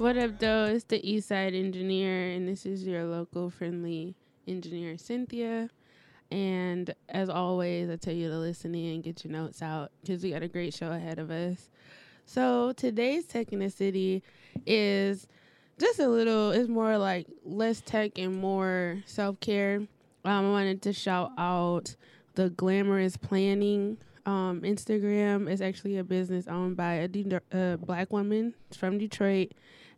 What up, though? It's the Eastside Engineer, and this is your local friendly engineer, Cynthia. And as always, I tell you to listen in, get your notes out, because we got a great show ahead of us. So today's Tech in the City is just a little, it's more like less tech and more self care. Um, I wanted to shout out the Glamorous Planning um, Instagram. It's actually a business owned by a de- uh, black woman from Detroit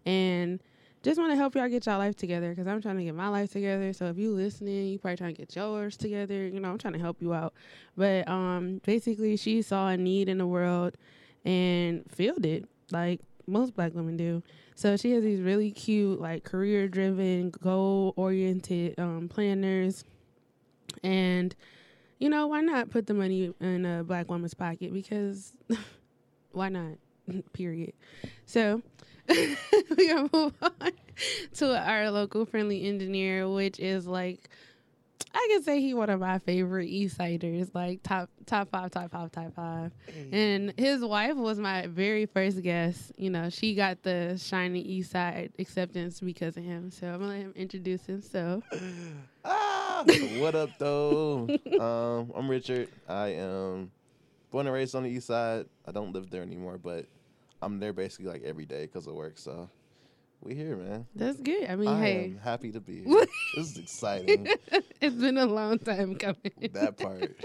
and just want to help y'all get y'all life together because I'm trying to get my life together. So if you listening, you probably trying to get yours together. You know, I'm trying to help you out. But um, basically, she saw a need in the world and filled it like most black women do. So she has these really cute, like career driven, goal oriented um, planners. And, you know, why not put the money in a black woman's pocket? Because why not? Period. So we gonna move on to our local friendly engineer, which is like I can say he one of my favorite East Siders, like top top five, top five, top five. And his wife was my very first guest. You know, she got the shiny East Side acceptance because of him. So I'm gonna let him introduce himself. ah, what up, though? um, I'm Richard. I am born and raised on the East Side. I don't live there anymore, but I'm there basically like every day because of work. So we here, man. That's good. I mean, I hey, am happy to be here. this is exciting. it's been a long time coming. that part.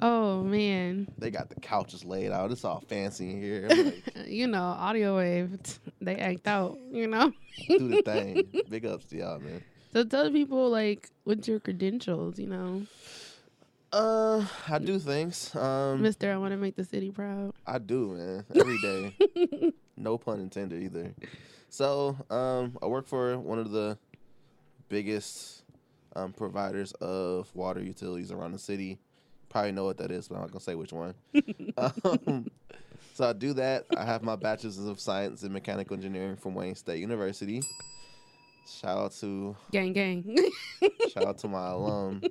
Oh man. They got the couches laid out. It's all fancy in here. Like, you know, audio wave, they act out, you know? do the thing. Big ups to y'all, man. So tell people like what's your credentials, you know? Uh, I do things. Um, Mister, I want to make the city proud. I do, man. Every day. no pun intended either. So, um, I work for one of the biggest um, providers of water utilities around the city. Probably know what that is, but I'm not gonna say which one. um, so I do that. I have my bachelor's of science in mechanical engineering from Wayne State University. Shout out to Gang gang. shout out to my alum.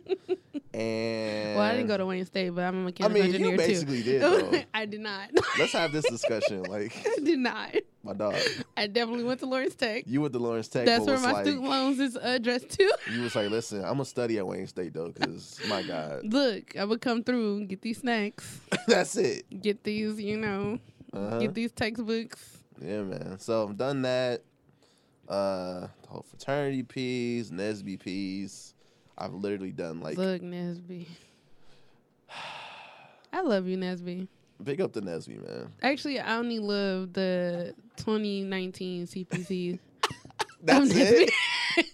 And well, I didn't go to Wayne State, but I'm a mechanical mean, engineer you basically too. did. I did not. Let's have this discussion. Like I did not. my dog, I definitely went to Lawrence Tech. you went to Lawrence Tech. That's where my like, student loans is addressed to. You was like, listen, I'm gonna study at Wayne State though, because my God, Look, I would come through, and get these snacks, that's it. get these, you know, Uh-huh. get these textbooks. Yeah, man. So I've done that. Uh, the whole fraternity piece, NSBE piece. I've literally done like Look, NSBE. I love you, NSBE. big up to NSBE, man. Actually, I only love the 2019 CPC. That's it.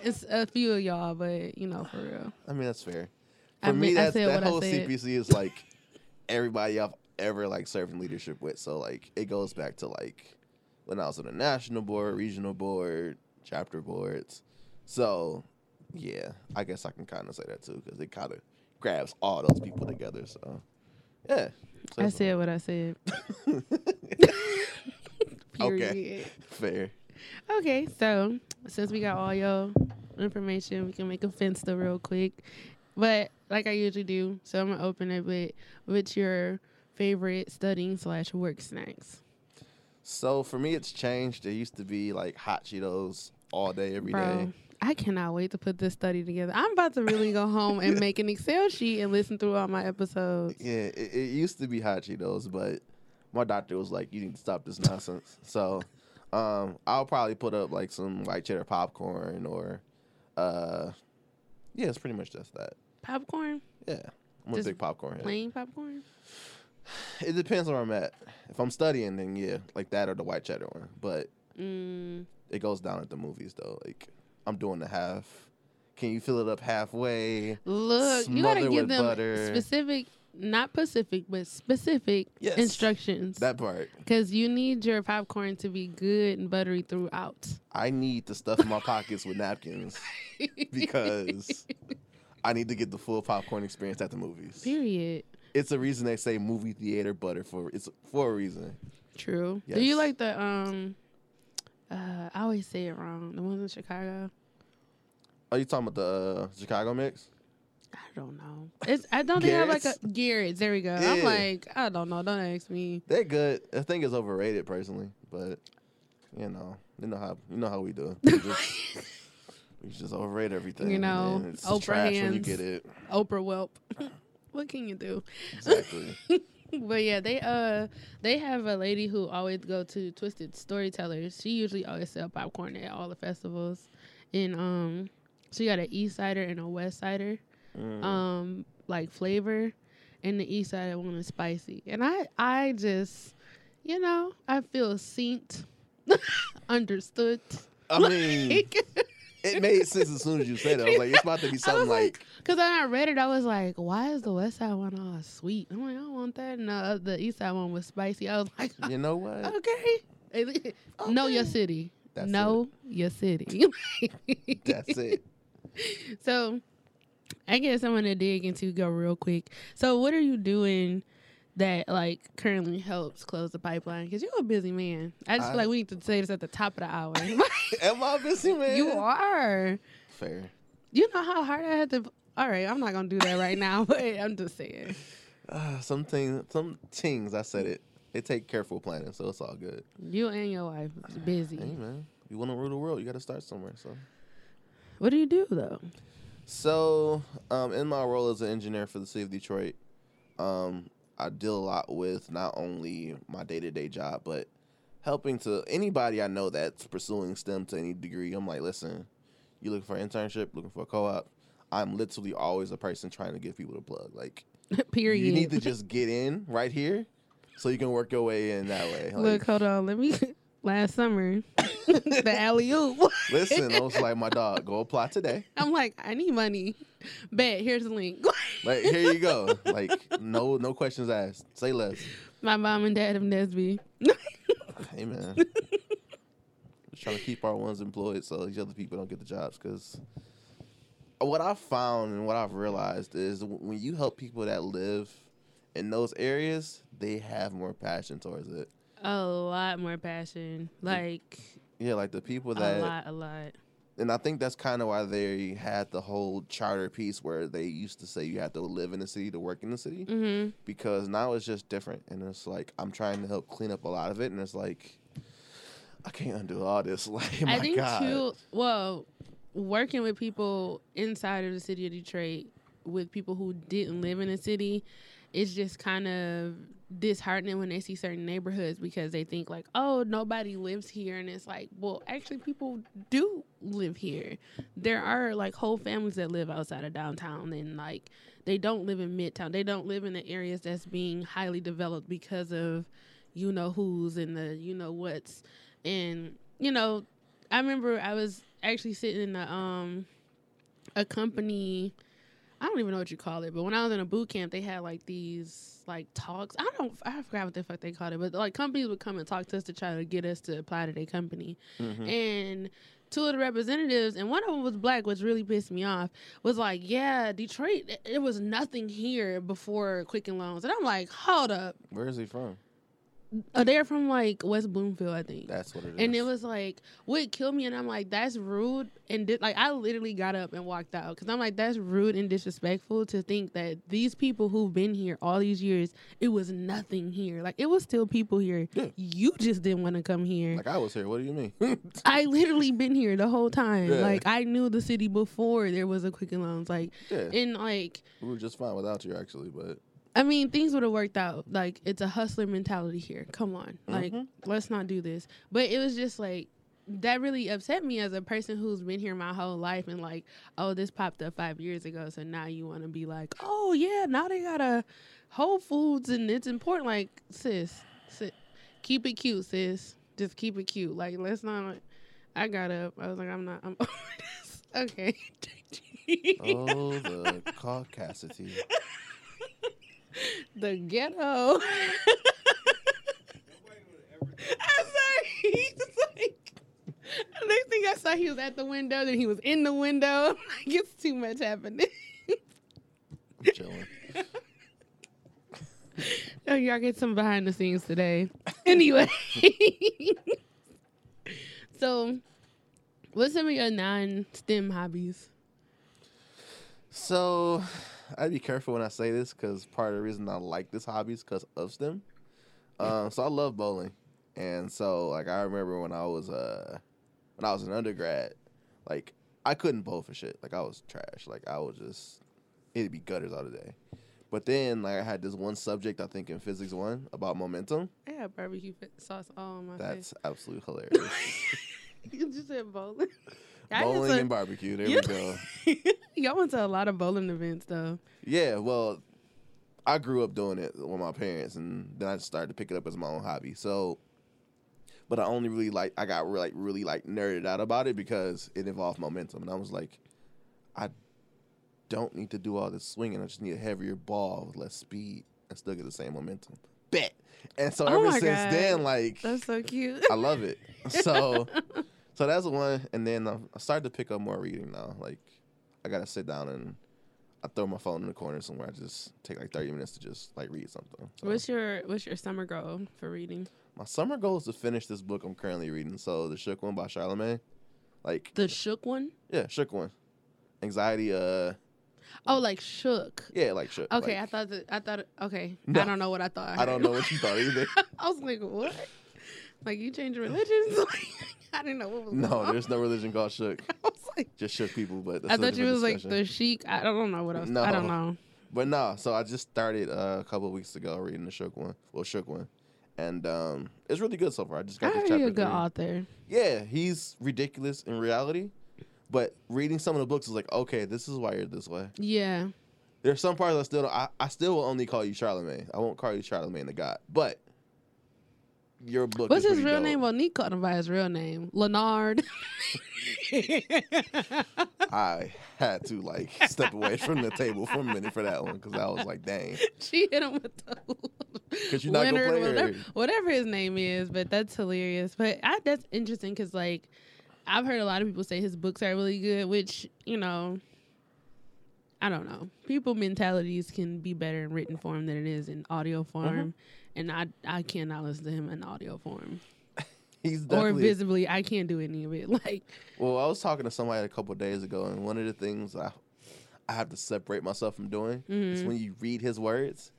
It's a few of y'all, but you know, for real. I mean, that's fair. I For me, mean, I that's, said that whole. CPC is like everybody I've ever like served in leadership with. So like it goes back to like when I was on the national board, regional board, chapter boards. So yeah, I guess I can kind of say that too because it kind of grabs all those people together. So yeah, So I said what I said. Okay. Fair. Okay, so since we got all your information, we can make a fence finsta real quick. But like I usually do, so I'm gonna open it with what's your favorite studying slash work snacks. So for me, it's changed. It used to be like hot Cheetos all day, every day. Bro, I cannot wait to put this study together. I'm about to really go home and make an Excel sheet and listen through all my episodes. Yeah, it, it used to be hot Cheetos, but my doctor was like, "You need to stop this nonsense." so, um, I'll probably put up like some white cheddar popcorn or, uh, yeah, it's pretty much just that. Popcorn, Yeah, I'm a Just big popcorn head. plain popcorn. It depends where I'm at. If I'm studying, then yeah, like that or the white cheddar one. But Mm, it goes down at the movies though. Like I'm doing the half. Can you fill it up halfway? look, you gotta give them butter. specific, not Pacific, but specific Yes. instructions. That part. Because you need your popcorn to be good and buttery throughout. I need to stuff my pockets with napkins because I need to get the full popcorn experience at the movies. Period. It's a reason they say movie theater butter for it's for a reason. True. Do you like the um? Uh, I always say it wrong. The ones in Chicago. Are you talking about the uh, Chicago mix? I don't know. It's I don't think I have like a Garrett's? There we go. I'm like I don't know. Don't ask me. They're good. I think it's overrated personally, but you know, you know how you know how we do. We just, we just overrate everything. You know, it's Oprah trash when you get it. Oprah Welp. what can you do? Exactly. But yeah, they uh they have a lady who always go to Twisted Storytellers. She usually always sell popcorn at all the festivals. And um she got an east sider and a west sider Mm. um like flavor and the east Sider one is spicy. And I I just you know, I feel synced, understood. I mean, it made sense as soon as you said it. I was like, it's about to be something like, like, Cause when I read it, I was like, "Why is the West Side one all sweet?" I'm like, "I don't want that." And the, uh, the East Side one was spicy. I was like, you know what? "Okay, know your city. That's know your city." That's it. So, I guess I'm gonna dig into go real quick. So, what are you doing that like currently helps close the pipeline? Because you're a busy man. I just I- feel like we need to say this at the top of the hour. Am I busy, man? you are. Fair. You know how hard I had to. All right, I'm not gonna do that right now, but I'm just saying. Uh, some things, some things, I said it. They take careful planning, so it's all good. You and your wife busy. Hey, man. You want to rule the world, you got to start somewhere. So, What do you do though? so um, in my role as an engineer for the city of Detroit, um, I deal a lot with not only my day to day job, but helping to anybody I know that's pursuing STEM to any degree. I'm like, listen, you looking for an internship, looking for a co op. I'm literally always a person trying to give people the plug. Like, Period. you need to just get in right here so you can work your way in that way. Like, Look, hold on. Let me. Last summer, the alley oop. listen, I was like, my dog, go apply today. I'm like, I need money. Bet here's the link. Like, here you go. Like, no, no questions asked. Say less. My mom and dad of NSBE. Hey, man. Just trying to keep our ones employed so these other people don't get the jobs. Because what I've found and what I've realized is when you help people that live in those areas, they have more passion towards it. A lot more passion. Like Yeah, like the people a that lot, a lot. And I think that's kind of why they had the whole charter piece where they used to say you have to live in the city to work in the city. Hmm because now it's just different and it's like I'm trying to help clean up a lot of it and it's like I can't undo all this. Like my I think god. too. Well, working with people inside of the city of Detroit, with people who didn't live in the city, it's just kind of disheartening when they see certain neighborhoods because they think like, oh, nobody lives here, and it's like, well, actually, people do live here. There are like whole families that live outside of downtown, and like they don't live in midtown. They don't live in the areas that's being highly developed because of you know who's and the you know what's and you know i remember i was actually sitting in a um a company i don't even know what you call it but when i was in a boot camp they had like these like talks. I don't i forgot what the fuck they called it but like companies would come and talk to us to try to get us to apply to their company. Mhm. and two of the representatives and one of them was black which really pissed me off was like yeah detroit it- it was nothing here before quicken loans. And i'm like hold up. Where is he from uh, they're from like west bloomfield i think that's what it is and it was like, would kill me, and I'm like, that's rude, and di- like I literally got up and walked out because I'm like, that's rude and disrespectful to think that these people who've been here all these years, it was nothing here. Like it was still people here. Yeah. You just didn't want to come here. like I was here what do you mean I literally been here the whole time. Yeah. Like I knew the city before there was a Quicken Loans. Like yeah and like we were just fine without you actually but I mean, things would have worked out. Like, it's a hustler mentality here. Come on. Like, Mhm. let's not do this. But it was just like, that really upset me as a person who's been here my whole life and like, oh, this popped up five years ago. So now you want to be like, oh, yeah, now they got a Whole Foods and it's important. Like, sis, sis, keep it cute, sis. Just keep it cute. Like, let's not. I got up. I was like, I'm not. I'm over this. Okay. oh the caucasity the ghetto. I'm sorry. He's like, next thing I saw, he was at the window. Then he was in the window. Like it's too much happening. I'm chilling oh, y'all get some behind the scenes today. Anyway, so what's some of your non-STEM hobbies? So, I'd be careful when I say this because part of the reason I like this hobby is because of STEM. Um, so I love bowling, And so like I remember when I was uh when I was an undergrad, like I couldn't bowl for shit. Like I was trash. Like I was just it'd be gutters all the day. But then like I had this one subject I think in physics one about momentum. I got barbecue sauce all on my That's absolutely hilarious. you just said bowling. I Bowling went and barbecue. There You- we go. y'all went to a lot of bowling events though. Yeah, well, I grew up doing it with my parents, and then I just started to pick it up as my own hobby. So, but I only really like I got really, like really like nerded out about it because it involved momentum, and I was like, I don't need to do all this swinging. I just need a heavier ball with less speed and still get the same momentum. Bet. And so Oh ever since God. then, like That's so cute. I love it. So, so that's the one. And then I I started to pick up more reading now. Like, I gotta sit down and I throw my phone in the corner somewhere. I just take like thirty minutes to just like read something. So What's your What's your summer goal for reading? my summer goal is to finish this book I'm currently reading. So the Shook one by Charlemagne. Like, The shook one? yeah, Shook one. Anxiety. Uh, Oh, like shook. yeah, like Shook. Okay, I thought that. I thought. Okay, No. I don't know what I thought. I don't know what you thought either. I was like, what? Like you changed religions? I didn't know what was no, going on. there's no religion called Shook. I was like, Just Shook people, but that's I thought you was like the chic. I don't know what else. No. I don't know. But no, so I just started uh, a couple of weeks ago reading the Shook one, well, Shook one, and um, it's really good so far. I just got to heard chapter you're a good three. author. Yeah, he's ridiculous in reality, but reading some of the books is like, okay, this is why you're this way. Yeah. There's some parts I still don't, I, I still will only call you Charlemagne. I won't call you Charlemagne the God, but your book. What's is his real dope. name? Well, Nick called him by his real name, Lenard. I had to like step away from the table for a minute for that one because I was like, dang, she hit him with the because you're not gonna play whatever, her. whatever his name is, but that's hilarious. But I, that's interesting because like I've heard a lot of people say his books are really good, which you know, I don't know. People mentalities can be better in written form than it is in audio form, mm-hmm. And I I cannot listen to him in audio form He's or visibly. I can't do any of it. Like Well, I was talking to somebody a couple of days ago, and one of the things I, I have to separate myself from doing is Mhm. when you read his words,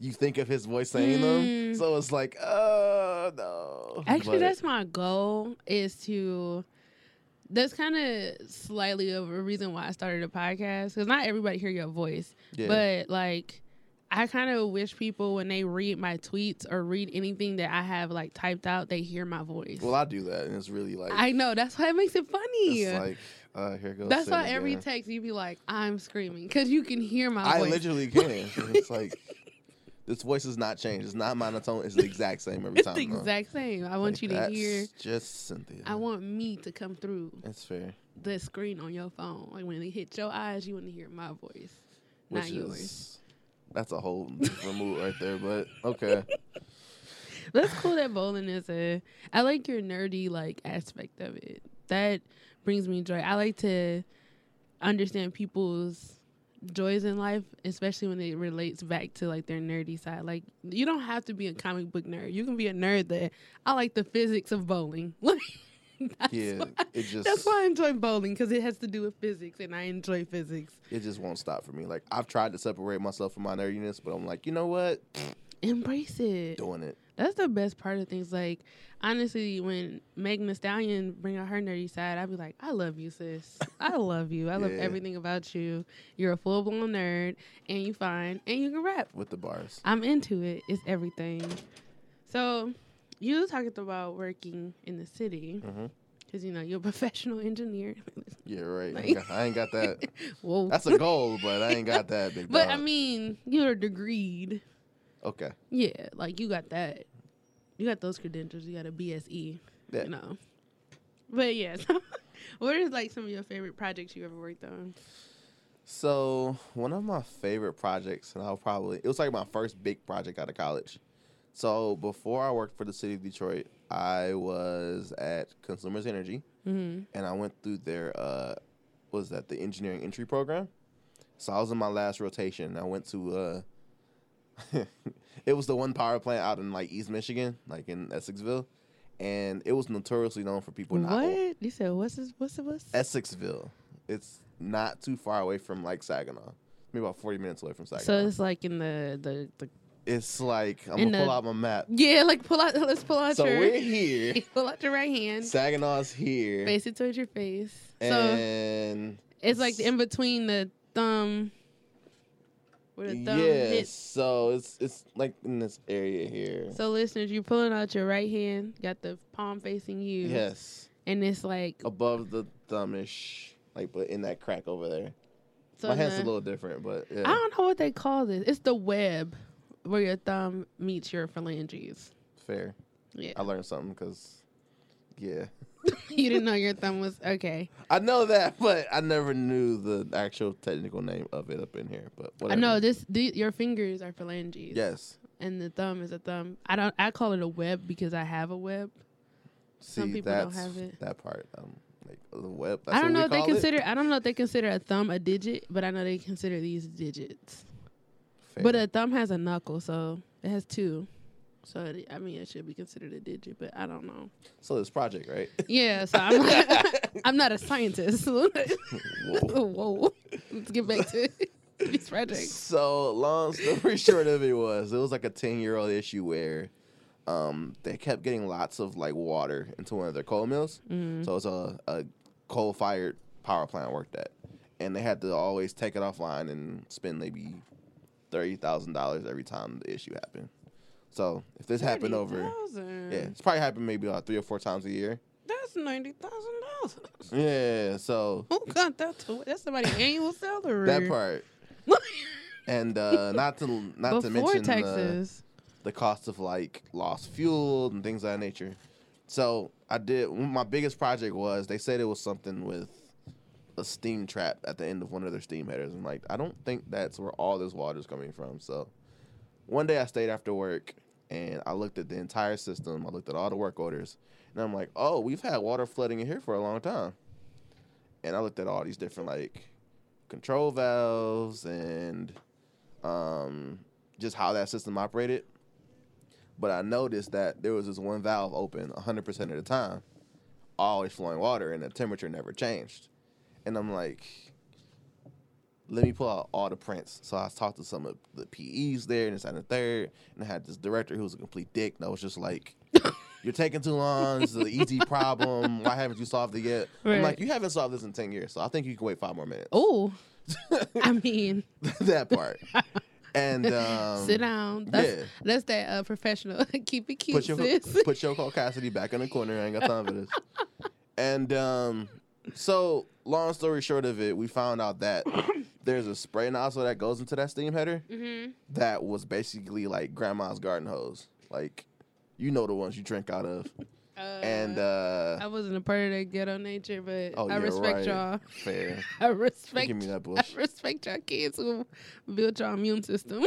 you think of his voice saying them. Mm. So it's like, oh no. Actually, But- that's my goal is to. That's kind of slightly of a reason why I started a podcast because not everybody hear your voice, yeah. but like I kind of wish people when they read my tweets or read anything that I have like typed out, they hear my voice. well, I do that, and it's really like I know that's why it makes it funny. it's like uh, here goes. that's why every text you be like, "I'm screaming" because you can hear my voice. I voice. literally can. it's like this voice is not changed. It's not monotone. It's the exact same every it's time. It's the exact same. I want Like, you to hear. Just Cynthia. I want me to come through. That's fair. the screen on your phone. Like when it hit your eyes, you want to hear my voice, not Which yours. That's a whole different mood right there. But okay. That's cool that bowling is a. I like your nerdy like aspect of it. That brings me joy. I like to understand people's joys in life, especially when it relates back to like their nerdy side. Like you don't have to be a comic book nerd. You can be a nerd that I like the physics of bowling. Yeah, why, it just that's why I enjoy bowling because it has to do with physics, and I enjoy physics. it just won't stop for me. Like I've tried to separate myself from my nerdiness, but I'm like, you know what? Embrace it. Doing it. That's the best part of things. Like, honestly, when Megan Thee Stallion bring out her nerdy side, I'd be like, I love you, sis. I love you. I love Yeah. everything about you. You're a full blown nerd, and you fine, and you can rap. with the bars. I'm into it. It's everything. So, you talking about working in the city mm-hmm. because you know you're a professional engineer. Yeah, right. I ain't, got, I ain't got that. Whoa. That's a goal, but I ain't got that big. but dog. I mean, you're degreed. okay. Yeah, like you got that. You got those credentials. You got a BSE. Yeah. You know. But yeah, what is like some of your favorite projects you ever worked on? So one of my favorite projects, and I'll probably it was like my first big project out of college. So before I worked for the city of Detroit, I was at Consumers Energy, Mm-hmm. and I went through their uh, what was that the engineering entry program. So I was in my last rotation. I went to uh, it was the one power plant out in like East Michigan, like in Essexville, and it was notoriously known for people not What you said? What's this? What's it? What's Essexville. It's not too far away from like Saginaw. Maybe about forty minutes away from Saginaw. so it's like in the the the it's like I'm In gonna pull out my map. Yeah, like pull out. Let's pull out So your. we're here. pull out your right hand. Saginaw's here. Face it towards your face. so and it's like in between the thumb. Where the thumb yes, hits. so it's it's like in this area here. So listeners, you're pulling out your right hand, got the palm facing you. yes, And it's like above the thumbish, like but in that crack over there. so my hand's the- a little different, but yeah. I don't know what they call this. It's the web where your thumb meets your phalanges. fair. Yeah. I learned something because, yeah, you didn't know your thumb was okay. I know that, but I never knew the actual technical name of it up in here. But I know this. The, your fingers are phalanges. Yes. And the thumb is a thumb. I don't. I call it a web because I have a web. See, Some people don't have it. that part. Um, like the web. That's I don't know if they call it? consider. I don't know if they consider a thumb a digit, but I know they consider these digits. Fair. But a thumb has a knuckle, so it has two. So it, I mean, it should be considered a digit, but I don't know. so this project, right? Yeah, so I'm not, I'm not a scientist. Whoa. Whoa, let's get back to these projects. So long story short of it was, it was like a ten year old issue where, um, they kept getting lots of like water into one of their coal mills. Mm-hmm. So it's a, a coal fired power plant worked at, and they had to always take it offline and spend maybe thirty thousand dollars every time the issue happened. So if this happened over, yeah, it's probably happened maybe like three or four times a year. That's ninety thousand dollars. Yeah, so Who got that? To, that's somebody's annual salary. that part, and uh, not to not to before mention the, the cost of like lost fuel and things of that nature. So I did. My biggest project was they said it was something with a steam trap at the end of one of their steam headers. I'm like, I don't think that's where all this water is coming from. So one day I stayed after work and I looked at the entire system. I looked at all the work orders, and I'm like, oh, we've had water flooding in here for a long time. And I looked at all these different like control valves and um, just how that system operated. But I noticed that there was this one valve open 100% of the time, always flowing water, and the temperature never changed. And I'm like, let me pull out all the prints. So I talked to some of the PEs there, and this and the third, and I had this director who was a complete dick. That was just like, "You're taking too long. This is an easy problem. Why haven't you solved it yet?" I'm like, "You haven't solved this in ten years, so I think you can wait five more minutes." Oh, I mean, that part. And um, sit down. That's yeah. that's that uh, professional. Keep it cute, put your sis. put your Cole Cassidy back in the corner. I ain't got time for this. And um, so long story short of it, we found out that there's a spray nozzle that goes into that steam header hmm that was basically like grandma's garden hose, like you know the ones you drink out of. Uh, And uh, I wasn't a part of that ghetto nature, but oh I yeah, respect right. y'all. Fair. I respect. Give me that bush. I respect y'all kids who built your immune system.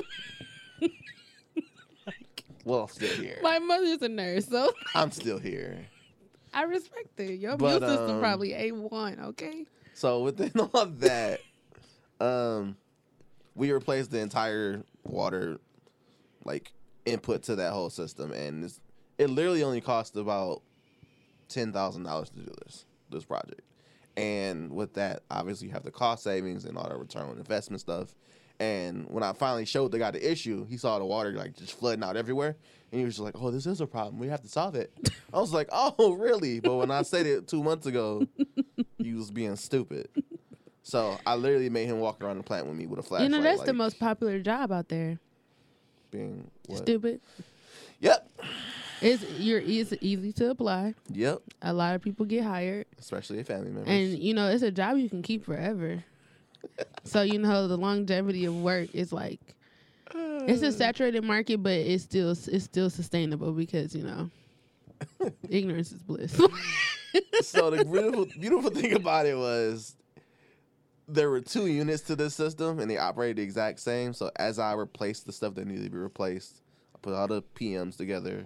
like, Well, I'm still here. My mother's a nurse, so I'm still here. I respect it. Your But, immune system um, probably a one. Okay. So within all that, um, we replaced the entire water, like input to that whole system, and it's, it literally only cost about ten thousand dollars to do this this project. And with that, obviously, you have the cost savings and all the return on investment stuff. And when I finally showed the guy the issue, he saw the water like just flooding out everywhere, and he was just like, "Oh, this is a problem. We have to solve it." I was like, "Oh, really?" But when I said it two months ago, he was being stupid. So I literally made him walk around the plant with me with a flashlight. you know that's the most popular job out there. being what? Stupid. Yep, It's you're easy easy to apply. yep. A lot of people get hired, Especially a family member. and you know it's a job you can keep forever. So you know the longevity of work is like it's a saturated market, but it's still it's still sustainable because you know ignorance is bliss. so the beautiful beautiful thing about it was there were two units to this system and they operated the exact same. So as I replaced the stuff that needed to be replaced, I put all the PMs together,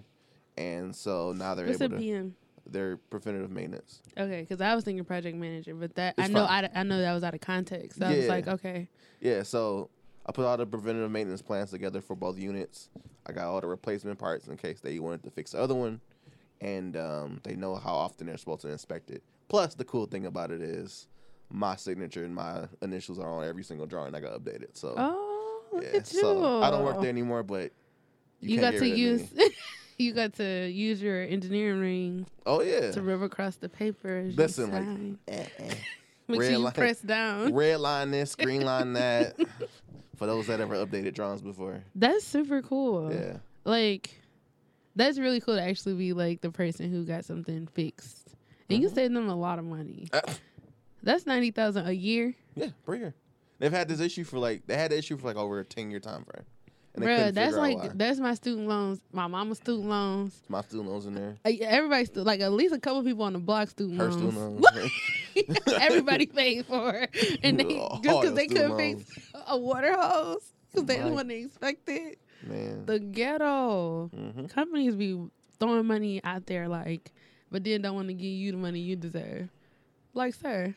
and so now they're What's a able to. PM? They're preventative maintenance. Okay, because I was thinking project manager, but that I know. I, I know that was out of context. So I was like, okay, Yeah, so I put all the preventative maintenance plans together for both units. I got all the replacement parts in case they wanted to fix the other one, and um, they know how often they're supposed to inspect it. Plus, the cool thing about it is my signature and my initials are on every single drawing I got updated. So oh look yeah, at you. so I don't work there anymore, but You, can't got to use. you got to use your engineering ring Oh yeah. to rub across the paper. As Listen, you like, eh, eh. Make red sure you line- press down. red line this, green line that. For those that ever updated drawings before, That's super cool. yeah. Like, that's really cool to actually be like the person who got something fixed, and you Mhm. save them a lot of money. Uh, That's ninety thousand a year, yeah, per year. They've had this issue for like they had the issue for like over a ten year time frame. And couldn't That's like that's my student loans, my mama's student loans. my student loans in there. Uh, Everybody, stu- like at least a couple people on the block student Her loans. student loans. Everybody paid for it, and they just because they couldn't fix a water hose because they didn't want to expect it. Man. The ghetto hmm companies be throwing money out there, like, but then don't want to give you the money you deserve. Like, sir,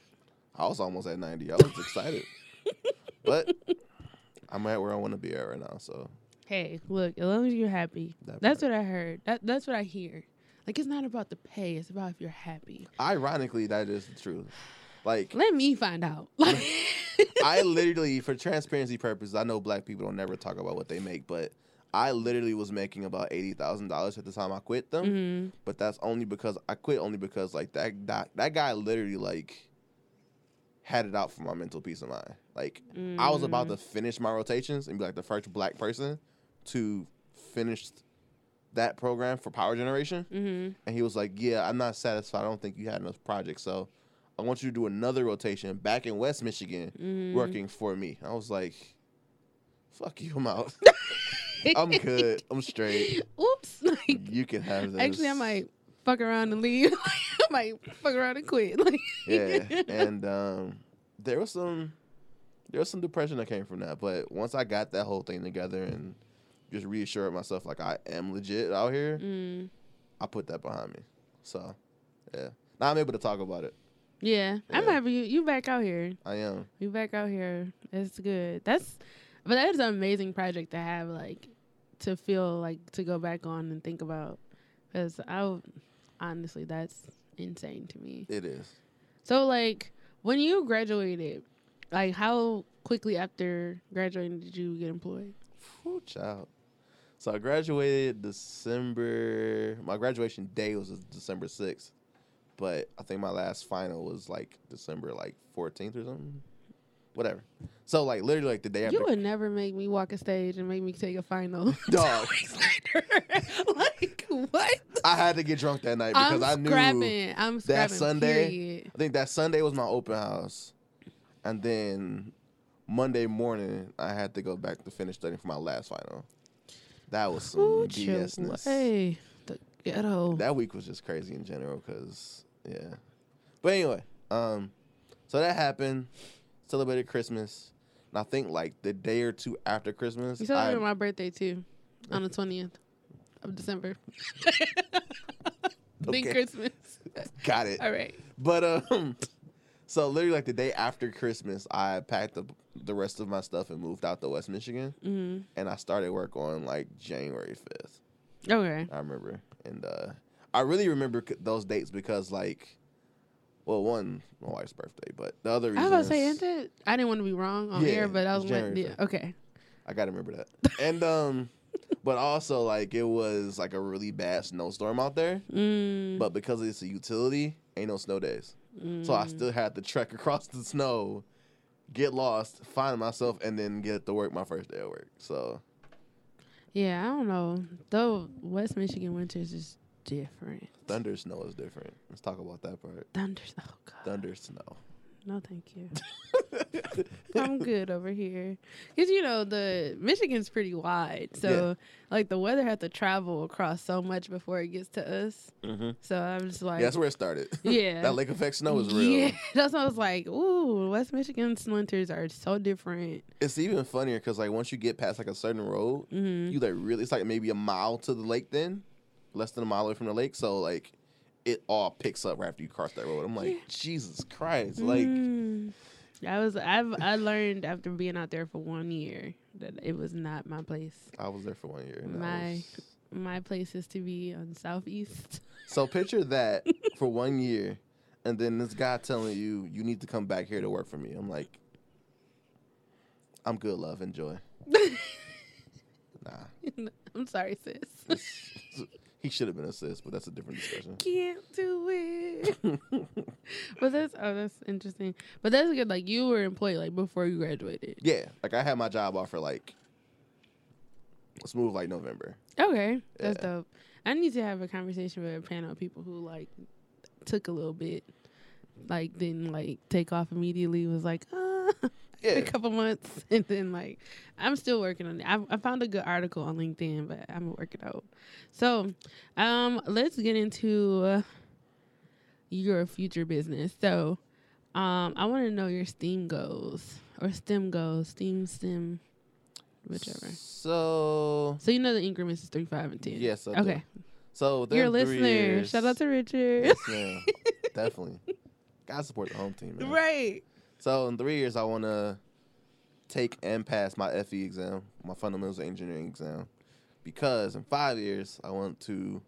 I was almost at ninety. I was excited, but I'm at where I want to be at right now. So hey, look, as long as you're happy, that that's part. what I heard. That that's what I hear. Like, it's not about the pay; it's about if you're happy. ironically, that is the truth. Like Let me find out. Like, I literally, for transparency purposes, I know black people don't never talk about what they make, but I literally was making about eighty thousand dollars at the time I quit them. Mhm. But that's only because I quit only because like that that, that guy literally like had it out for my mental peace of mind. Like I was about to finish my rotations and be like the first black person to finish that program for power generation. Mhm. And he was like, Yeah, I'm not satisfied. I don't think you had enough projects. So I want you to do another rotation back in West Michigan Mhm. working for me. I was like, Fuck you, I'm out. I'm good. I'm straight. Oops. Like, You can have this. actually, I might fuck around and leave. I might fuck around and quit. Like, Yeah. And um there was some there was some depression that came from that. But once I got that whole thing together and just reassured myself like I am legit out here, Mm. I put that behind me. So yeah. Now I'm able to talk about it. Yeah, I'm Yeah. happy you you back out here. I am. You back out here. It's good. That's but that is an amazing project to have like to feel like to go back on and think about because I honestly that's insane to me. It is. So like when you graduated, like how quickly after graduating did you get employed? Whew, child. So I graduated December. My graduation day was December sixth, but I think my last final was like December like fourteenth or something. Whatever. So like literally like the day after. You would never make me walk a stage and make me take a final. Dog. like what? I had to get drunk that night because I'm I knew. scrapping. I'm that scrapping. Sunday- Period. I think that Sunday was my open house, and then Monday morning I had to go back to finish studying for my last final. That was some Ooh, BSness. Hey, the ghetto. that week was just crazy in general because yeah but anyway um so that happened celebrated christmas and i think like the day or two after christmas You I, celebrated my birthday too, on the twentieth of December. Big Okay. Christmas. got it All right. but um so literally like the day after christmas i packed up the rest of my stuff and moved out to west michigan hmm and i started work on like january 5th Okay. I remember, and uh, I really remember c- those dates because, like, well, one my wife's birthday, but the other I was about to say, is- isn't it? I didn't want to be wrong on Yeah, air, but I was like, yeah, okay. I gotta remember that, and um, but also like it was like a really bad snowstorm out there, Mm, but because it's a utility, ain't no snow days, so I mm. still had to trek across the snow, get lost, find myself, and then get to work my first day at work. So Yeah, I don't know. Though West Michigan winters is different. thunder snow is different. Let's talk about that part. Thunder. Oh God. Thunder snow. No, thank you. I'm good over here. Cause you know the Michigan's pretty wide, so like the weather had to travel across so much before it gets to us. mm-hmm. So I'm just like, yeah, that's where it started. yeah, that lake effect snow is real. Yeah, that's why I was like, ooh, West Michigan's winters are so different. It's even funnier because like once you get past like a certain road, hmm you like really it's like maybe a mile to the lake then, less than a mile away from the lake. So like it all picks up right after you cross that road. I'm like, Yeah. Jesus Christ. Like Mm. I was I've I learned after being out there for one year that it was not my place. I was there for one year. My- was- My place is to be on southeast. So picture that for one year and then this guy telling you you need to come back here to work for me. I'm like I'm good, love, enjoy. Nah, I'm sorry, sis. He should have been a sis, but that's a different discussion. Can't do it. but that's oh, that's interesting. But that's good. Like you were employed like before you graduated. yeah, like I had my job offer like let's move like November. Okay, that's Yeah. dope. I need to have a conversation with a panel of people who like took a little bit, like didn't like take off immediately. Was like, uh, Yeah, a couple months, and then like I'm still working on it. I, I found a good article on LinkedIn, but I'm gonna work it out. So, um, let's get into uh, your future business. So, um, I want to know your STEAM goals or STEM goals, STEAM, STEM, whichever. So So you know the increments is three, five, and ten. yes, I do. Okay. So a listener. years- Shout out to Richard. Yes, ma'am. Definitely. Gotta support the home team, man. right. So in three years, I want to take and pass my FE exam, my fundamentals of engineering exam, because in five years, I want to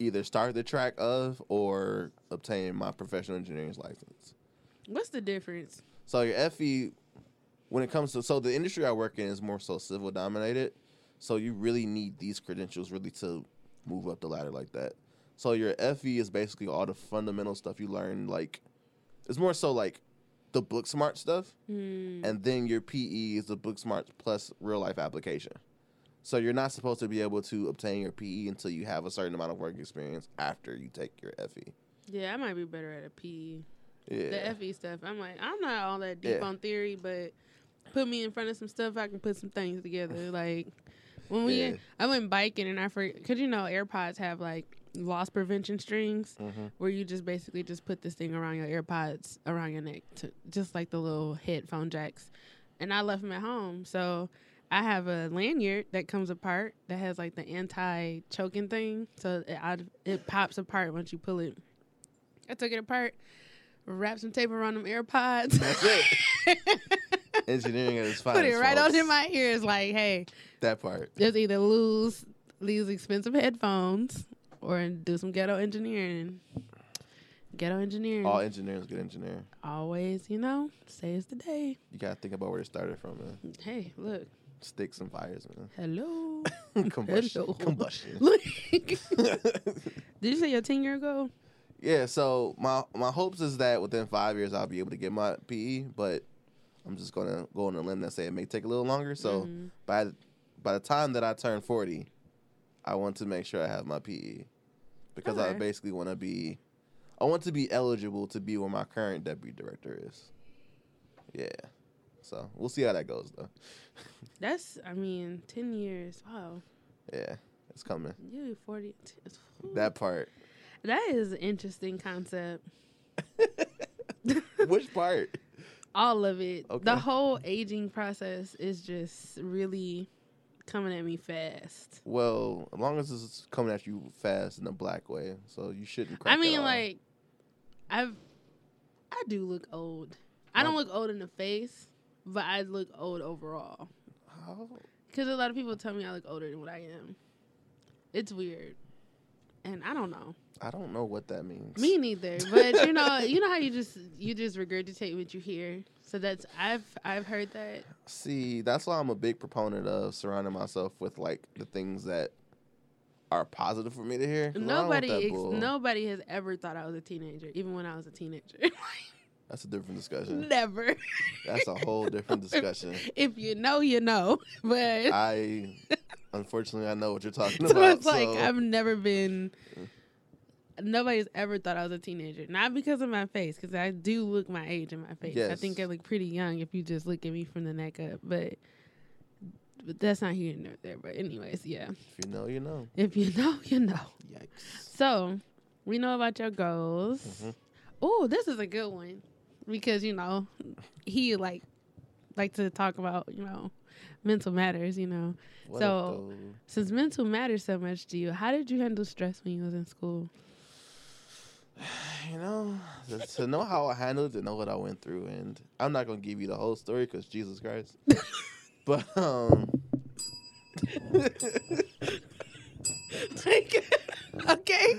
either start the track of or obtain my professional engineering license. What's the difference? So your FE, when it comes to so the industry I work in is more so civil dominated, so you really need these credentials really to move up the ladder like that. So your FE is basically all the fundamental stuff you learn. Like it's more so like the book smart stuff, Hmm. and then your PE is the book smart plus real life application. So you're not supposed to be able to obtain your PE until you have a certain amount of work experience after you take your. FE. Yeah, I might be better at a PE. Yeah. The FE stuff. I'm like, I'm not all that deep Yeah. on theory, but put me in front of some stuff, I can put some things together. Like when we, Yeah. I went biking and I forgot, cause you know AirPods have like loss prevention strings hmm where you just basically just put this thing around your AirPods around your neck, to, just like the little headphone jacks. And I left them at home, so I have a lanyard that comes apart that has like the anti choking thing, so it I, it pops apart once you pull it. I took it apart, wrapped some tape around them AirPods. That's it. Engineering at its finest. Put it right on folks. in my ears, like, hey, That part. just either lose these expensive headphones or do some ghetto engineering. Ghetto engineering. All engineers good engineering. Always, you know, saves the day. You gotta think about where it started from, man. Hey, look. Sticks and fires, Hello. man. combustion. Hello. Combustion. Look. Did you say your 10 year ago? yeah. So my my hopes is that within five years I'll be able to get my PE, but I'm just gonna go on a limb and say it may take a little longer. So Mhm. by by the time that I turn 40, I want to make sure I have my PE because I basically want to be I want to be eligible to be where my current deputy director is. Yeah. So we'll see how that goes though. That's, I mean, 10 years. Wow. Yeah, it's coming. You 40. That part. That is an interesting concept. Which part? All of it. Okay. The whole aging process is just really coming at me fast. Well, as long as it's coming at you fast in a black way, so you shouldn't. Crack I mean, like, I've, I do look old. I don't look old in the face, but I look old overall. How? Because a lot of people tell me I look older than what I am. It's weird, and I don't know. I don't know what that means. Me neither. But you know, you know how you just you just regurgitate what you hear. So that's I've I've heard that. See, that's why I'm a big proponent of surrounding myself with like the things that are positive for me to hear. 'cause I don't want Nobody ex- nobody has ever thought I was a teenager, even when I was a teenager. That's a different discussion. Never. That's a whole different discussion. if you know, you know. But I, unfortunately, I know what you're talking so about. it's like so- I've never been. Mm. Nobody's ever thought I was a teenager. Not because of my face, because I do look my age in my face. I think I look pretty young if you just look at me from the neck up. But, but that's not here nor there. But anyways, yeah. if you know, you know. If you know, you know. Yikes. So we know about your goals. Mhm. Oh, this is a good one because you know he like like to talk about you know mental matters. You know, What So- since mental matters so much to you, how did you handle stress when you was in school? you know, to, know how I handled it, to know what I went through, and I'm not gonna give you the whole story because Jesus Christ. but um, Take okay,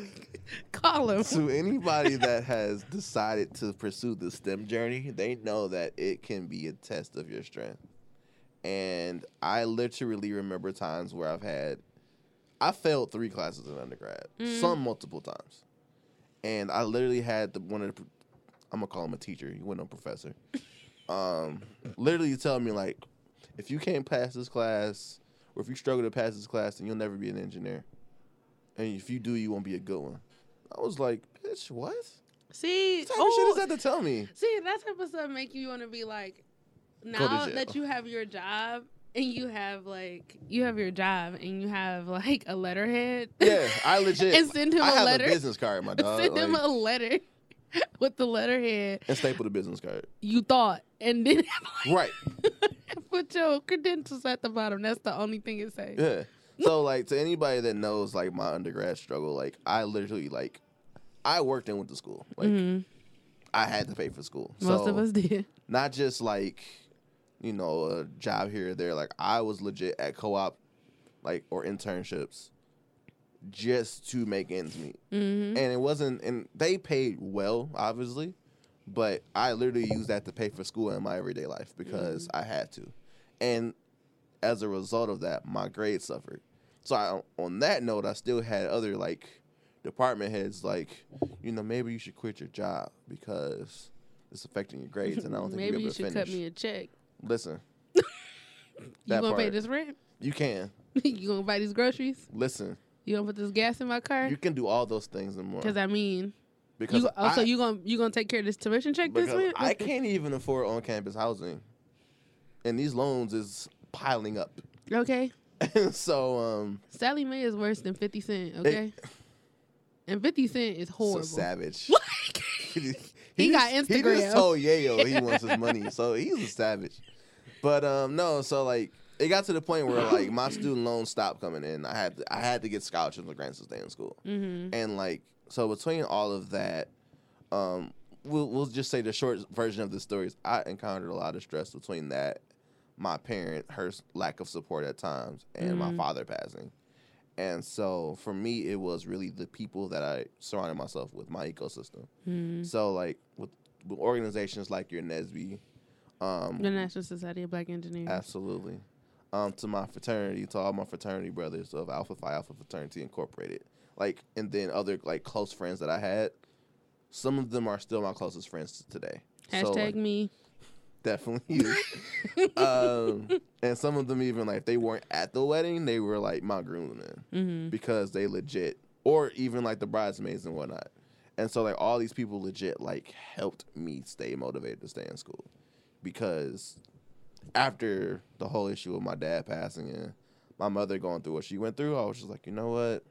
call him. to anybody that has decided to pursue the STEM journey, they know that it can be a test of your strength. and I literally remember times where I've had, I failed three classes in undergrad, Mm. some multiple times, and I literally had the one of the, I'm gonna call him a teacher. He wasn't a professor. um, literally tell me like, if you can't pass this class, or if you struggle to pass this class, then you'll never be an engineer, and if you do, you won't be a good one. I was like, bitch, what? See, What of shit oh, is that to tell me? see, that type of stuff make you want to be like, now that you have your job and you have like you have your job and you have like a letterhead. Yeah, I legit. and send him I a have letter. a business card, my dog. send him like- a letter with the letterhead and staple the business card. you thought, and then Right. put your credentials at the bottom. That's the only thing it says. Yeah. So like to anybody that knows like my undergrad struggle, like I literally like I worked in with the school. Like Mhm. I had to pay for school. Most so of us did. not just like, you know, a job here or there. Like I was legit at co op like or internships just to make ends meet. hmm and it wasn't and they paid well obviously but i literally used that to pay for school in my everyday life because i had to and as a result of that my grades suffered so I, on that note i still had other like department heads like you know maybe you should quit your job because it's affecting your grades and i don't think Maybe you'll be you able to should finish cut me a check. Listen You gonna pay this rent? you can you gonna buy these groceries? listen You gonna put this gas in my car? you can do all those things and more Because I mean, because you also I, you gonna you gonna take care of this tuition check this month? I can't even afford on campus housing, and these loans is piling up. Okay, And so, um, Sallie Mae is worse than Fifty Cent. Okay, and Fifty Cent is so horrible. savage. Like, he, He got just- He just told Yayo he wants his money, so he's a savage. But um, no, so like it got to the point where like my student loans stopped coming in. I had to, I had to get scholarships and grants to stay in school, hmm and like so between all of that, um, we'll we'll just say the short version of the story is I encountered a lot of stress between that, my parent, her lack of support at times, and my Mhm. father passing. And so for me, it was really the people that I surrounded myself with, my ecosystem. hmm So like with, with organizations like your NSBE, um, The National Society of Black Engineers. absolutely, um, to my fraternity, to all my fraternity brothers of Alpha Phi Alpha Fraternity Incorporated, like, and then other like close friends that I had. Some of them are still my closest friends today. Hashtag So, like, me. Definitely um, and some of them even like if they weren't at the wedding, they were like my groomsmen hmm because they legit, or even like the bridesmaids and whatnot. And so like all these people legit like helped me stay motivated to stay in school because after the whole issue of my dad passing and my mother going through what she went through, I was just like, you know what?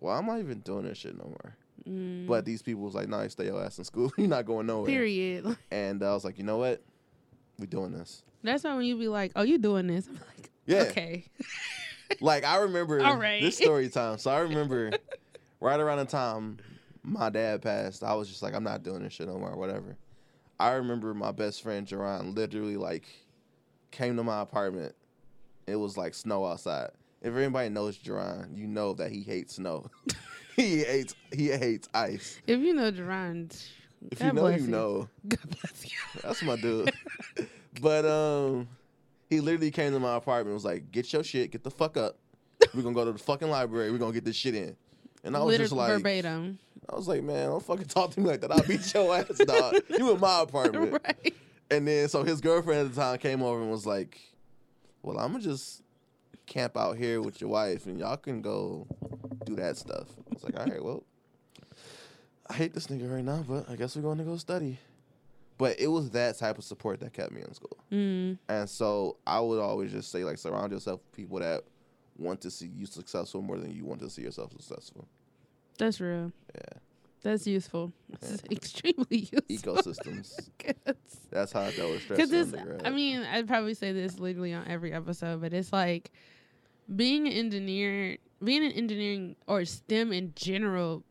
Well, I'm not even doing this shit no more. Mm. But these people was like, nah, you stay your ass in school. You're not going nowhere. Period. And I was like, you know what? We doing this. That's why when you be like, "Oh, you doing this?" I'm like, Yeah. "Okay." Like I remember All right. this story time. So I remember right around the time my dad passed, I was just like, I'm not doing this shit no more, whatever. I remember my best friend Jerron literally like came to my apartment. It was like snow outside. If anybody knows Jerron, you know that he hates snow. he hates he hates ice. If you know Jerron, If God you know, bless you know. God bless you. That's my dude. but um, he literally came to my apartment. and Was like, "Get your shit. Get the fuck up. We're gonna go to the fucking library. We're gonna get this shit in." And I was Liter- just like, verbatim. I was like, "Man, don't fucking talk to me like that. I'll beat your ass, dog. You in my apartment." right. And then so his girlfriend at the time came over and was like, "Well, I'm gonna just camp out here with your wife, and y'all can go do that stuff." I was like, "All right, well." I hate this nigga right now, but I guess we're going to go study. But it was that type of support that kept me in school. Mm. And so I would always just say, like, surround yourself with people that want to see you successful more than you want to see yourself successful. That's real. Yeah. That's useful. It's Yeah. extremely useful. Ecosystems. That's how I dealt with stress. Because. I mean, I'd probably say this literally on every episode, but it's like being an engineer, being an engineering or STEM in general,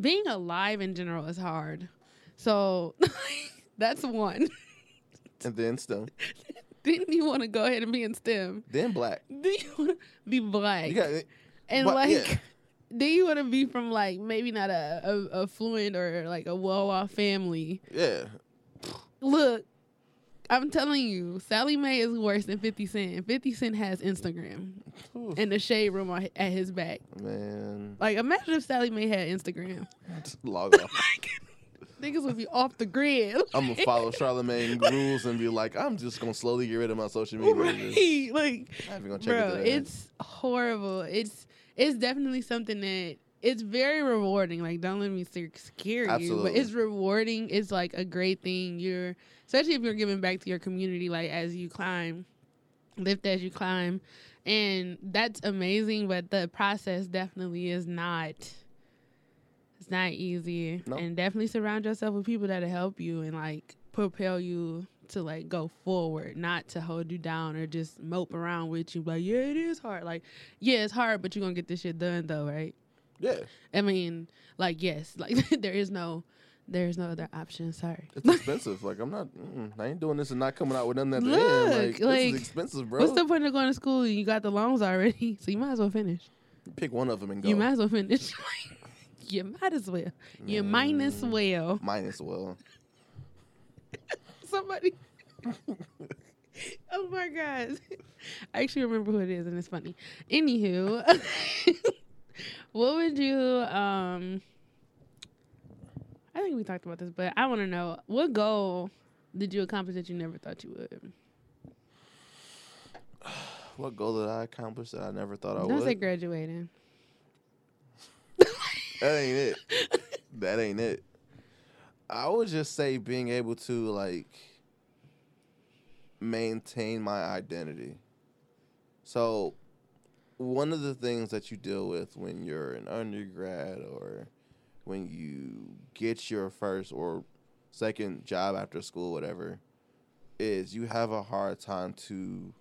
being alive in general is hard. So that's one. and then STEM. Didn't you want to go ahead and be in STEM? then black. Do you want to be black? Got and but, like, yeah. do you want to be from like maybe not a, a, a fluent or like a well off family? yeah. Look, I'm telling you, Sallie Mae is worse than 50 Cent. 50 Cent has Instagram Oof, and the shade room at his back. man, Like, imagine if Sallie Mae had Instagram. log off. Niggas would be off the grid. I'm gonna follow Charlemagne rules and be like, I'm just gonna slowly get rid of my social media. right. Like, I'm gonna check bro, it. it's horrible. It's it's definitely something that it's very rewarding. Like, don't let me scare scare you, but it's rewarding. It's like a great thing. You're especially if you're giving back to your community, like as you climb, lift as you climb, and that's amazing. But the process definitely is not. It's not easy, No. and definitely surround yourself with people that'll help you and like propel you to like go forward, not to hold you down or just mope around with you. Like, yeah, it is hard. Like, yeah, it's hard, but you're gonna get this shit done though, right? Yeah, I mean, like, yes, like there is no, there is no other option. Sorry. it's expensive. like I'm not, mm, I ain't doing this and not coming out with nothing at the end. Look, Like, this is expensive, bro. What's the point of going to school? and You got the loans already, so you might as well finish. Pick one of them and go. You might as well finish. you might as well. You might as Mm. well. Mine as well. Somebody. oh my god! I actually remember who it is, and it's funny. Anywho, what would you um? I think we talked about this, but I want to know what goal did you accomplish that you never thought you would? What goal did I accomplish that I never thought I Don't would? say graduating. That ain't it. that ain't it. I would just say being able to like maintain my identity. So one of the things that you deal with when you're an undergrad or when you get your first or second job after school, whatever, is you have a hard time to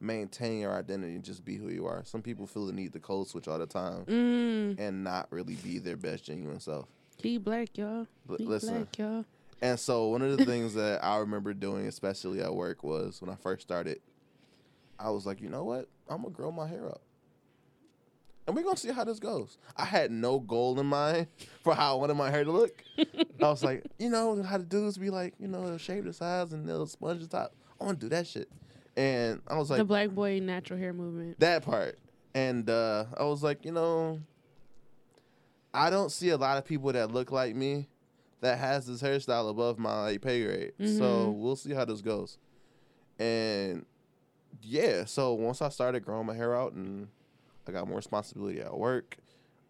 maintain your identity and just be who you are. Some people feel the need to code switch all the time Mm, and not really be their best genuine self. keep black, y'all. Keep listen, black, y'all. and so one of the things that I remember doing, especially at work, was when I first started, I was like, you know what? I'm gonna grow my hair up. And we're gonna see how this goes. I had no goal in mind for how I wanted my hair to look. I was like, you know, how the dudes be like, you know, they'll shave the sides and they'll sponge the top. I wanna do that shit. And I was like, the black boy natural hair movement. that part. And uh, I was like, you know, I don't see a lot of people that look like me that has this hairstyle above my like, pay grade. So Mhm. we'll see how this goes. And yeah, so once I started growing my hair out and I got more responsibility at work,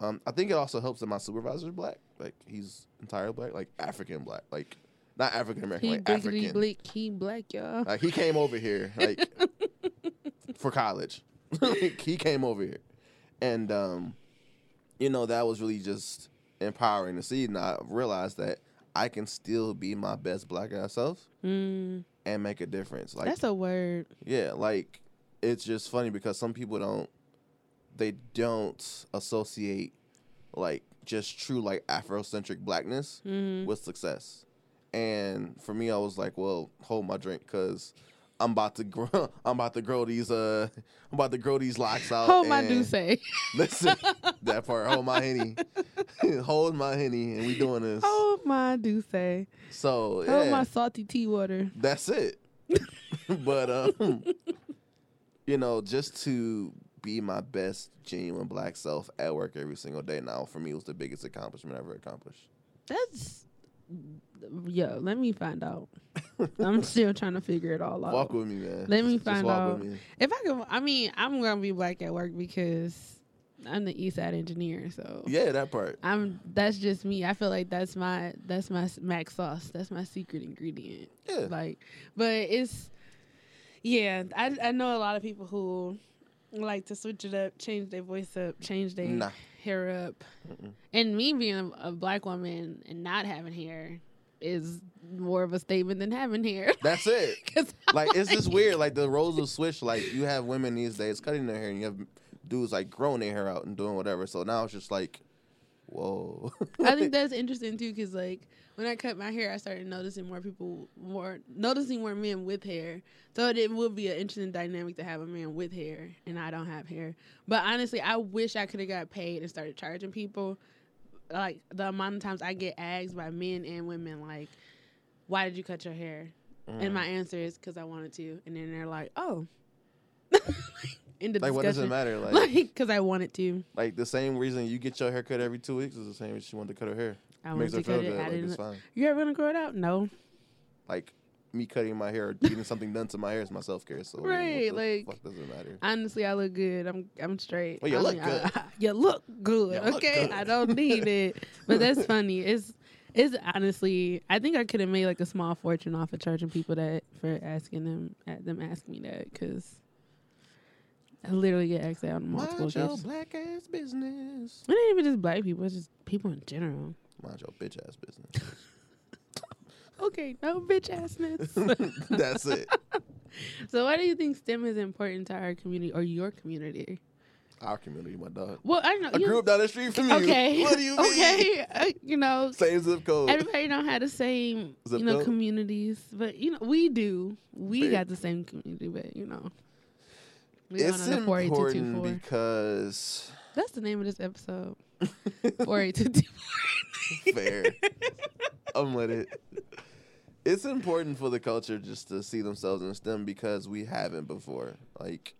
um, I think it also helps that my supervisor's black. Like he's entirely black, like African black, like not African American, like African. bleak. He black, y'all. Like he came over here like for college. like he came over here. And um you know that was really just empowering to see and I realized that I can still be my best black ass self Mm, and make a difference. Like that's a word. yeah, like it's just funny because some people don't they don't associate like just true like Afrocentric blackness Mm. with success. And for me, I was like, well, hold my drink because I'm about to grow. I'm about to grow these. Uh, I'm about to grow these locks out. Hold my say. Listen, that part. Hold my henny. hold my henny, and we doing this. Hold my say. So Hold yeah, my salty tea water. that's it. but um, you know, just to be my best genuine black self at work every single day now for me was the biggest accomplishment I ever accomplished. That's yo. Let me find out. I'm still trying to figure it all out. Walk with me, man. Let me Just- just find walk out. If I can, I mean, I'm gonna be black at work because I'm the East Side engineer. So Yeah, that part. I'm. That's just me. I feel like that's my that's my mac sauce. That's my secret ingredient. Yeah. Like, but it's yeah. I I know a lot of people who like to switch it up, change their voice up, change their Nah. Hair up, Mm-mm. and me being a, a black woman and not having hair is more of a statement than having hair. That's it. I'm Like it's just weird. Like the roles will switch. Like you have women these days cutting their hair, and you have dudes like growing their hair out and doing whatever. So now it's just like, whoa. I think that's interesting too, because like when I cut my hair, I started noticing more people, more noticing more men with hair. So it, would be an interesting dynamic to have a man with hair, and I don't have hair. But honestly, I wish I could have got paid and started charging people. Like the amount of times I get asked by men and women, like, "Why did you cut your hair?" And my mm. answer is because I wanted to. And then they're like, oh. In the like what does it matter? Like Like, because I wanted to. like the same reason you get your hair cut every two weeks is the same reason she wanted to cut her hair. I Makes her to feel good. Like it's fine. You ever gonna grow it out? No. Like me cutting my hair or getting something done to my hair is my self care. So Right, like- fuck does it matter? Honestly, I look good. I'm I'm straight. Well, you I look mean, good. I- you look good. You look okay, good. I don't need it. But that's funny. It's it's honestly. I think I could have made like a small fortune off of charging people that for asking them at them ask me that because I literally get asked that on multiple Mind black ass business. It ain't even just black people. It's just people in general. Mind your bitch ass business. Okay, no bitch assness. That's it. so, why do you think STEM is important to our community or your community? Our community, my dog. Well, I know. a you- grew down the street from you. Okay. What do you mean? Okay. Uh, you know, Same zip code. everybody don't have the same Zip you know code? communities, but you know we do. We Fair. got the same community, but you know. We it's important because That's the name of this episode. 48224. fair. I'm with it. It's important for the culture just to see themselves in STEM because we haven't before. Like,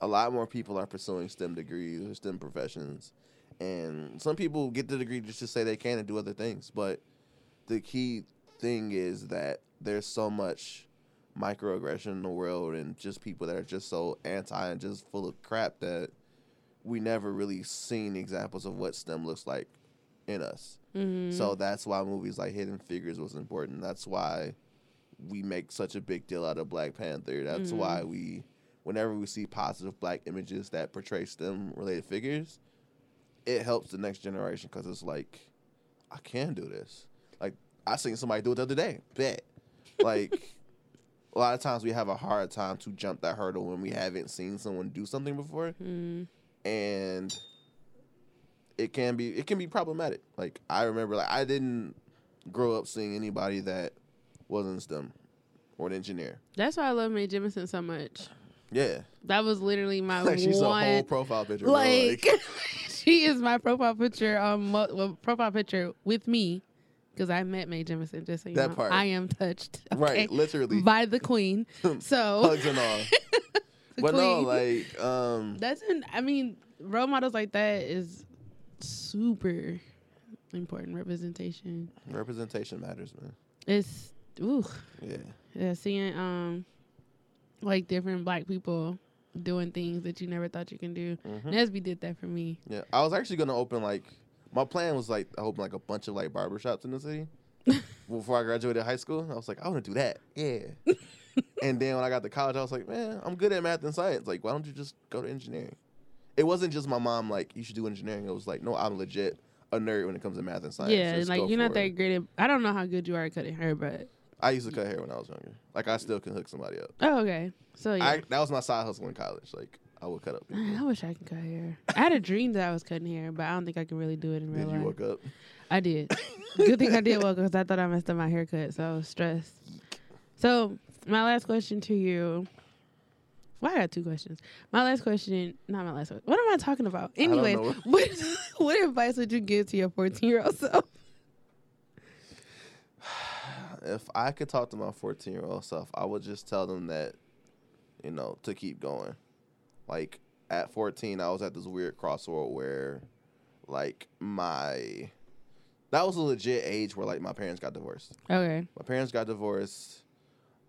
a lot more people are pursuing STEM degrees or STEM professions, and some people get the degree just to say they can and do other things. But the key thing is that there's so much microaggression in the world, and just people that are just so anti and just full of crap that we never really seen examples of what STEM looks like in us. Mhm. So that's why movies like Hidden Figures was important. That's why we make such a big deal out of Black Panther. That's Mhm. why we, whenever we see positive black images that portray STEM related figures, it helps the next generation because it's like, I can do this. Like I seen somebody do it the other day. Bet. Like a lot of times we have a hard time to jump that hurdle when we haven't seen someone do something before Mhm. And it can be it can be problematic. Like I remember, like I didn't grow up seeing anybody that wasn't STEM or an engineer. That's why I love Mae Jemison so much. Yeah, That was literally my like she's one. a whole profile picture. bro. like, she is my profile picture. Um, well, profile picture with me because I met Mae Jemison. Just so you That know, part. I am touched. Okay? right, literally by the queen. So hugs and all. But no, like um, that's an. I mean, role models like that is super important. Representation. representation matters, man. It's ooh Yeah, yeah. Seeing um like different black people doing things that you never thought you can do. Mhm. NSBE did that for me. yeah. I was actually gonna open like my plan was like I open like a bunch of like barbershops in the city before I graduated high school. I was like, I want to do that. Yeah. and then when I got to college, I was like, man, I'm good at math and science. Like, why don't you just go to engineering? It wasn't just my mom like you should do engineering. It was like, no, I'm legit a nerd when it comes to math and science. yeah, Just like you're not that it. great at. I don't know how good you are at cutting hair, but I used to cut hair when I was younger. Like I still can hook somebody up. oh okay. So yeah. I that was my side hustle in college. Like I would cut up. People. I wish I could cut hair. I had a dream that I was cutting hair, but I don't think I can really do it in real life. Did you woke up? I did. Good thing I did well because I thought I messed up my haircut, so I was stressed. So my last question to you. Well, I got two questions. My last question, not my last. What am I talking about? don't Anyway, what what advice would you give to your 14 year old self? if I could talk to my 14 year old self, I would just tell them that, you know, to keep going. Like at 14, I was at this weird crossroad where, like, my. That was a legit age where, like, my parents got divorced. Okay. My parents got divorced.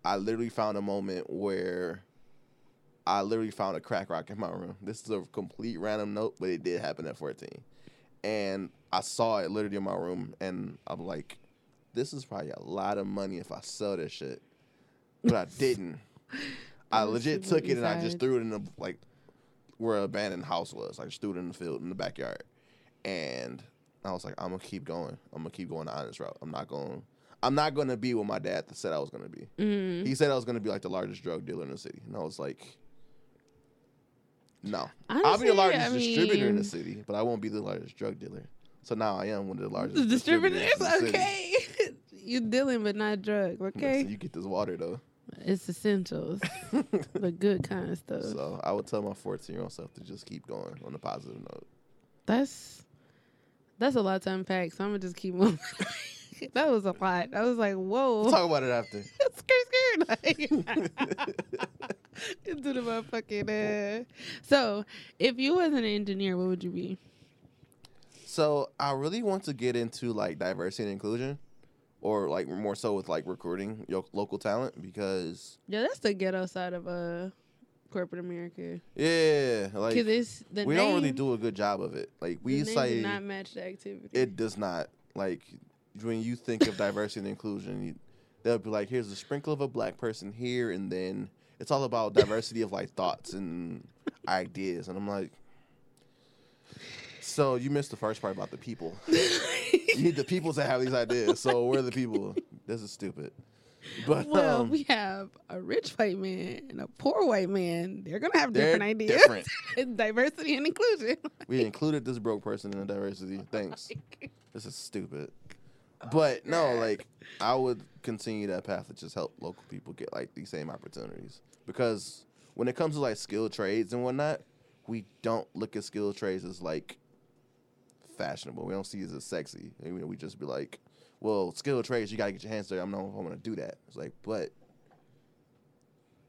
I literally found a moment where I literally found a crack rock in my room. This is a complete random note, but it did happen at 14. And I saw it literally in my room, and I'm like, this is probably a lot of money if I sell this shit. But I didn't. I legit took it and I just threw it in the, like, where an abandoned house was. I just threw it in the field, in the backyard. And I was like, I'm gonna keep going. I'm gonna keep going the honest route. I'm not going. I'm not gonna be what my dad said I was gonna be. Mm. He said I was gonna be like the largest drug dealer in the city, and I was like, No, I'll be the largest I distributor in the city, but I won't be the largest drug dealer. So now I am one of the largest The distributors, distributors in the okay. You're dealing, but not drugs, okay? Listen, you get this water though. It's essentials, the good kind of stuff. so I would tell my 14 year old self to just keep going on a positive note. That's that's a lot to unpack. So I'm gonna just keep moving. that was a lot. I was like, whoa, We'll talk about it after. skirt, into the motherfucking. Uh. So, if you was an engineer, what would you be? So I really want to get into like diversity and inclusion, or like more so with like recruiting your local talent because Yeah, that's the ghetto side of uh corporate America. yeah, like Because it's the we name, don't really do a good job of it. Like the we name say not match the activity. it does not. Like when you think of diversity and inclusion, you, they'll be like, "Here's a sprinkle of a black person here," and then it's all about diversity of like thoughts and ideas. And I'm like, so you missed the first part about the people. you need the people to have these ideas. So where are the people? This is stupid. But well, um, we have a rich white man and a poor white man. They're gonna have different ideas. different. it's diversity and inclusion. we included this broke person in the diversity. Thanks. This is stupid. But no, like I would continue that path to just help local people get like these same opportunities. Because when it comes to like skilled trades and whatnot, we don't look at skilled trades as like fashionable. We don't see it as sexy. I mean, we just be like, well, skilled trades, you gotta get your hands dirty. I'm not if I'm gonna do that. It's like, but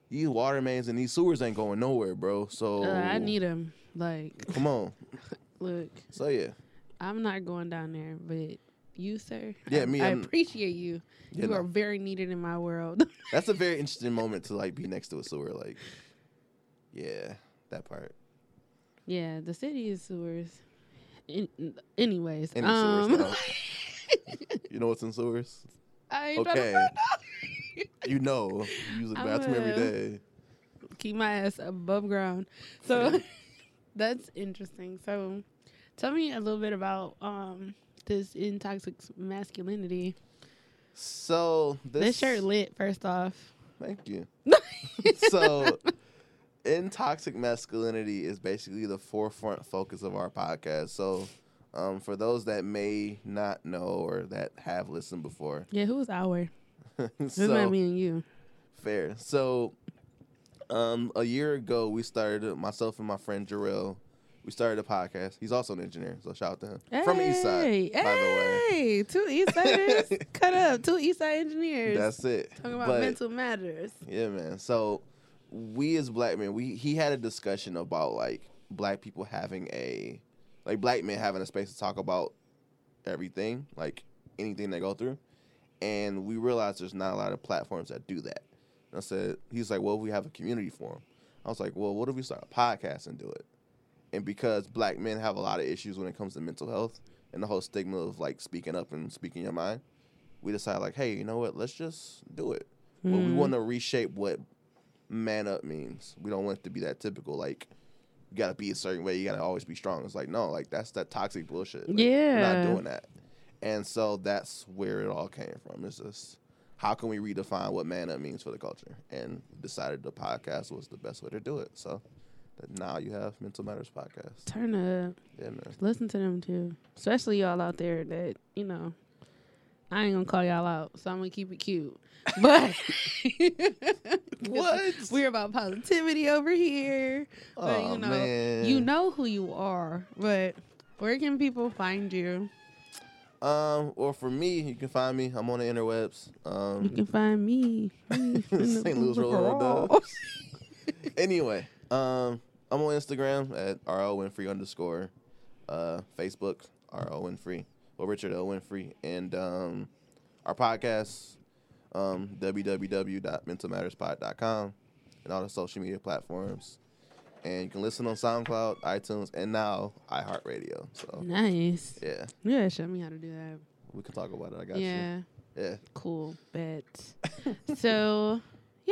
these water mains and these sewers ain't going nowhere, bro. So Uh, I need them. Like, come on. look, So yeah. I'm not going down there, but you, sir. Yeah, I, me, I I'm- appreciate you. Yeah, you no. are very needed in my world. That's a very interesting moment to like be next to a sewer. Like, yeah, that part. yeah, the city is sewers. In, anyways, Any um, sewers, You know what's in sewers? I ain't Okay. You know, you use the bathroom every day. keep my ass above ground. So that's interesting. So tell me a little bit about um this intoxic masculinity. So this, This, shirt lit first off. Thank you. so, in toxic masculinity is basically the forefront focus of our podcast. So, um, for those that may not know or that have listened before, Yeah, who's our? This so might me and you. fair. So, um, a year ago, we started myself and my friend Jarrell. We started a podcast. He's also an engineer, so shout out to him from Eastside, Hey, by the way. Two East Siders. Cut up. Two Eastside engineers. That's it. Talking about But- mental matters. Yeah, man. So we as black men, we he had a discussion about like black people having a like black men having a space to talk about everything, like anything they go through. And we realized there's not a lot of platforms that do that. And I said, he's like, well, if we have a community forum. I was like, well, what if we start a podcast and do it? And because black men have a lot of issues when it comes to mental health and the whole stigma of like speaking up and speaking your mind, we decided like, hey, you know what? Let's just do it. But we Mhm. want to reshape what man up means. We don't want it to be that typical like you gotta be a certain way. You gotta always be strong. It's like no, like that's that toxic bullshit. Like, we're Yeah. not doing that. And so that's where it all came from. It's just how can we redefine what man up means for the culture? And decided the podcast was the best way to do it. So now you have Mental Matters podcast. Turn up. Yeah, man. Listen to them too. Especially y'all out there that, you know, I ain't gonna call y'all out, so I'm gonna keep it cute. But What? We're about positivity over here. But oh you know, man. you know who you are. But where can people find you? Um, or for me, you can find me. I'm on the interwebs. You Um, can find me. me in the St. Louis Roller. Anyway, um, I'm on Instagram at RL Winfrey underscore, uh, Facebook RL Winfrey, or Richard L Winfrey, and um, our podcast, um, www.mentalmatterspod.com, and all the social media platforms. And you can listen on SoundCloud, iTunes, and now iHeartRadio. So Nice. yeah, Yeah, show me how to do that. we can talk about it. I got yeah. you. Yeah. Cool. Bet. so,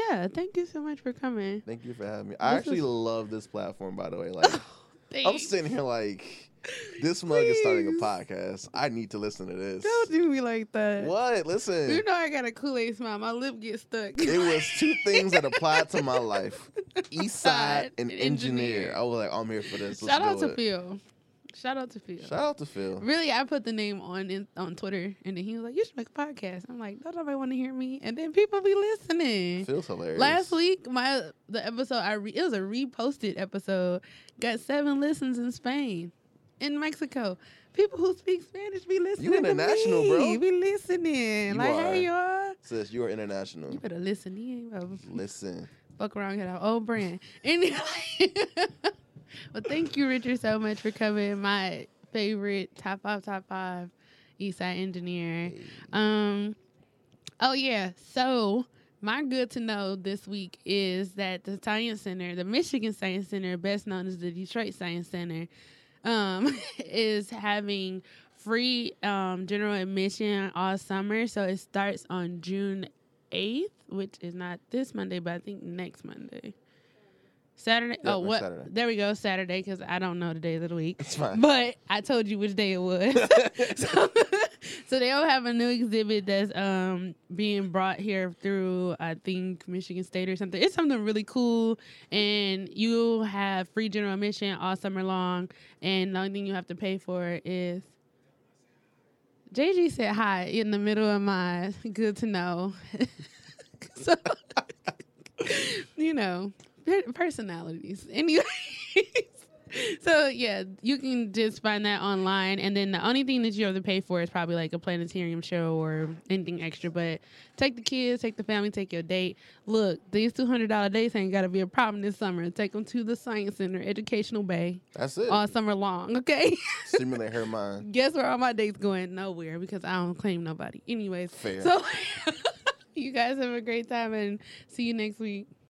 yeah, thank you so much for coming. Thank you for having me. I This actually is- love this platform, by the way. Like, oh, I'm sitting here like, this mug is starting a podcast. I need to listen to this. Don't do me like that. What? Listen. You know I got a Kool Aid smile. My lip gets stuck. it was two things that applied to my life: East Side and engineer. engineer. I was like, I'm here for this. Let's Shout out to it. Phil. Shout out to Phil. Shout out to Phil. Really, I put the name on in, on Twitter, and then he was like, "You should make a podcast." I'm like, "Don't nobody want to hear me?" And then people be listening. Phil's hilarious. Last week, my the episode I re, it was a reposted episode got seven listens in Spain, in Mexico. People who speak Spanish be listening. You international, to me. bro. Be listening. You like, are. hey y'all. Sis, you are international. You better listen in. bro. Listen. Fuck around, get our old brand. Anyway, well, thank you, Richard, so much for coming. My favorite top five, top five Eastside engineer. Um, oh yeah. So my good to know this week is that the Science Center, the Michigan Science Center, best known as the Detroit Science Center, um, is having free um, general admission all summer. So it starts on June eighth, which is not this Monday, but I think next Monday. Saturday. Yeah, oh, what? Saturday. There we go. Saturday, because I don't know the days of the week. It's fine. But I told you which day it was. so, so they all have a new exhibit that's um being brought here through I think Michigan State or something. It's something really cool, and you'll have free general admission all summer long. And the only thing you have to pay for is. JG said hi in the middle of my good to know. so, you know, personalities. Anyways. so yeah, you can just find that online, and then the only thing that you have to pay for is probably like a planetarium show or anything extra. But take the kids, take the family, take your date. Look, these two hundred dollar dates ain't got to be a problem this summer. Take them to the Science Center, Educational Bay, That's it. all summer long. Okay. Stimulate her mind. Guess where all my dates going? Nowhere because I don't claim nobody. Anyways, Fair. so you guys have a great time and see you next week.